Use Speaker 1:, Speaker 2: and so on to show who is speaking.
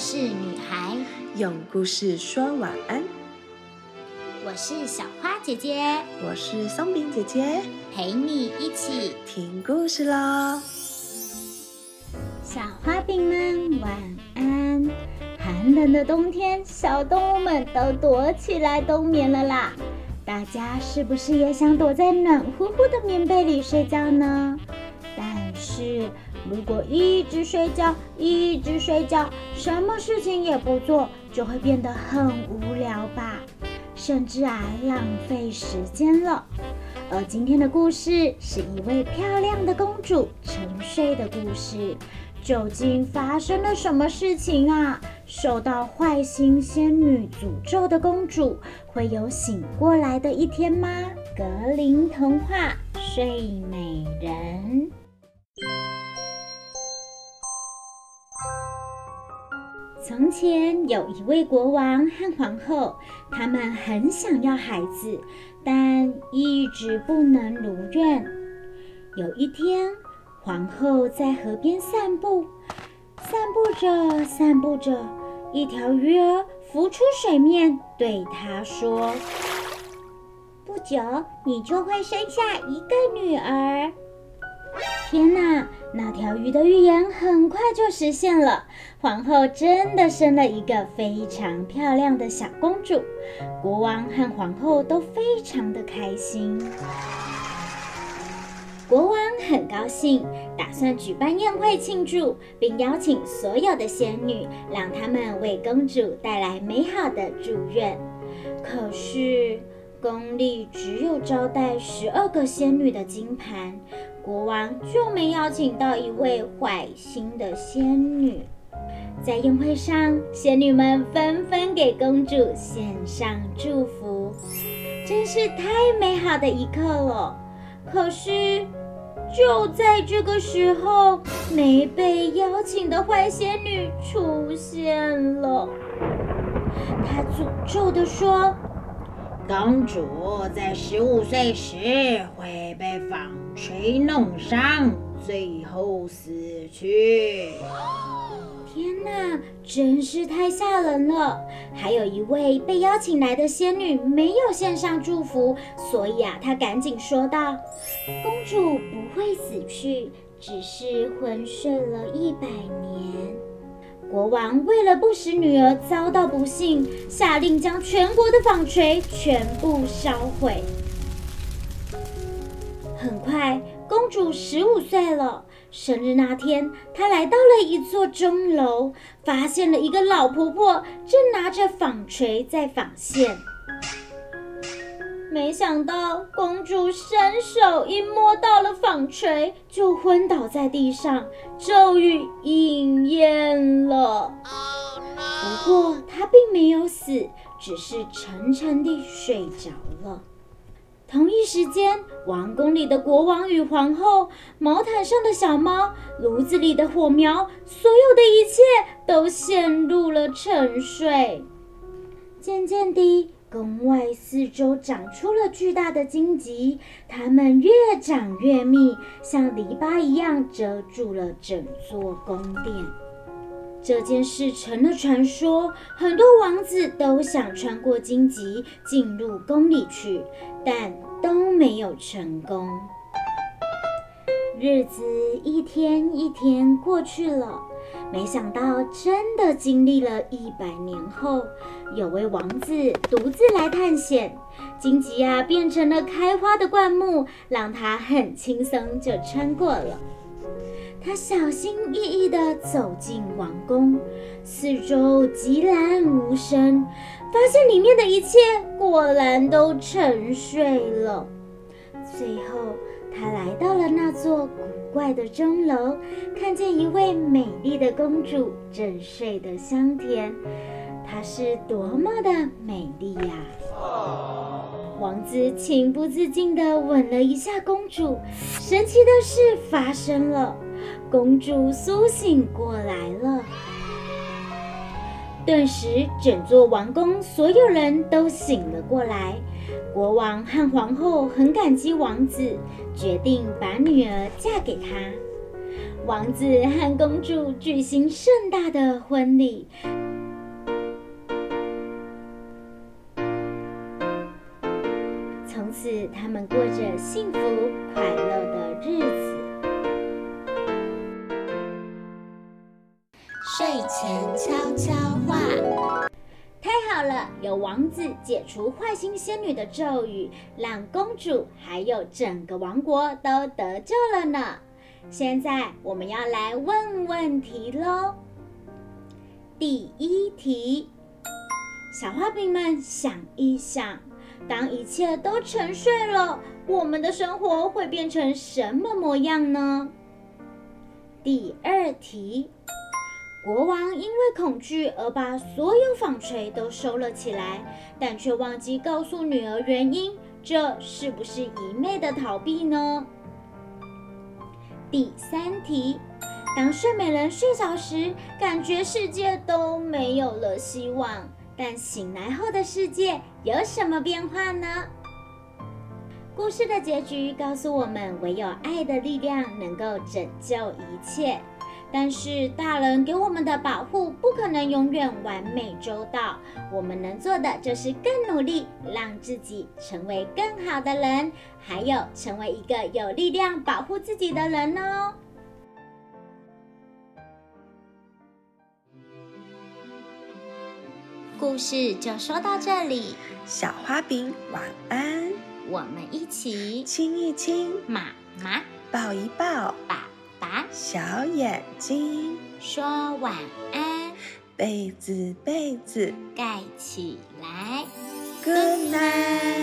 Speaker 1: 事女孩，
Speaker 2: 用故事说晚安。
Speaker 1: 我是小花姐姐，
Speaker 2: 我是松饼姐姐，
Speaker 1: 陪你一起
Speaker 2: 听故事喽。
Speaker 3: 小花饼们晚安。寒冷的冬天，小动物们都躲起来冬眠了啦。大家是不是也想躲在暖乎乎的棉被里睡觉呢？但是如果一直睡觉，一直睡觉，什么事情也不做，就会变得很无聊吧，甚至啊浪费时间了。而今天的故事是一位漂亮的公主沉睡的故事。究竟发生了什么事情啊？受到坏心仙女诅咒的公主会有醒过来的一天吗？格林童话《睡美人》。从前有一位国王和皇后，他们很想要孩子，但一直不能如愿。有一天。皇后在河边散步，散步着，散步着，一条鱼儿浮出水面，对她说：“不久，你就会生下一个女儿。”天哪！那条鱼的预言很快就实现了，皇后真的生了一个非常漂亮的小公主，国王和皇后都非常的开心。国王很高兴，打算举办宴会庆祝，并邀请所有的仙女，让他们为公主带来美好的祝愿。可是宫里只有招待十二个仙女的金盘，国王就没邀请到一位坏心的仙女。在宴会上，仙女们纷纷给公主献上祝福，真是太美好的一刻了。可是。就在这个时候，没被邀请的坏仙女出现了。她诅咒地说：“
Speaker 4: 公主在十五岁时会被纺锤弄伤，最后死去。”
Speaker 3: 天哪，真是太吓人了！还有一位被邀请来的仙女没有献上祝福，所以啊，她赶紧说道：“公主不会死去，只是昏睡了一百年。”国王为了不使女儿遭到不幸，下令将全国的纺锤全部烧毁。很快，公主十五岁了。生日那天，她来到了一座钟楼，发现了一个老婆婆正拿着纺锤在纺线。没想到，公主伸手一摸到了纺锤，就昏倒在地上，咒语应验了。不过，她并没有死，只是沉沉地睡着了。同一时间，王宫里的国王与皇后，毛毯上的小猫，炉子里的火苗，所有的一切都陷入了沉睡。渐渐地，宫外四周长出了巨大的荆棘，它们越长越密，像篱笆一样遮住了整座宫殿。这件事成了传说，很多王子都想穿过荆棘进入宫里去，但都没有成功。日子一天一天过去了，没想到真的经历了一百年后，有位王子独自来探险，荆棘啊变成了开花的灌木，让他很轻松就穿过了。他小心翼翼地走进王宫，四周寂然无声，发现里面的一切果然都沉睡了。最后，他来到了那座古怪的钟楼，看见一位美丽的公主正睡得香甜。她是多么的美丽呀！王子情不自禁地吻了一下公主。神奇的事发生了。公主苏醒过来了，顿时整座王宫所有人都醒了过来。国王和皇后很感激王子，决定把女儿嫁给他。王子和公主举行盛大的婚礼。从此，他们过着幸福快乐的日子。
Speaker 1: 睡前悄悄
Speaker 3: 好了，有王子解除坏心仙女的咒语，让公主还有整个王国都得救了呢。现在我们要来问问题喽。第一题，小花饼们想一想，当一切都沉睡了，我们的生活会变成什么模样呢？第二题。国王因为恐惧而把所有纺锤都收了起来，但却忘记告诉女儿原因，这是不是一昧的逃避呢？第三题，当睡美人睡着时，感觉世界都没有了希望，但醒来后的世界有什么变化呢？故事的结局告诉我们，唯有爱的力量能够拯救一切。但是大人给我们的保护不可能永远完美周到，我们能做的就是更努力，让自己成为更好的人，还有成为一个有力量保护自己的人哦。
Speaker 1: 故事就说到这里，
Speaker 2: 小花饼晚安，
Speaker 1: 我们一起
Speaker 2: 亲一亲，
Speaker 1: 妈妈
Speaker 2: 抱一抱，
Speaker 1: 爸爸
Speaker 2: 小眼睛
Speaker 1: 说晚安，
Speaker 2: 被子被子。
Speaker 1: 盖起来
Speaker 2: ，Good night。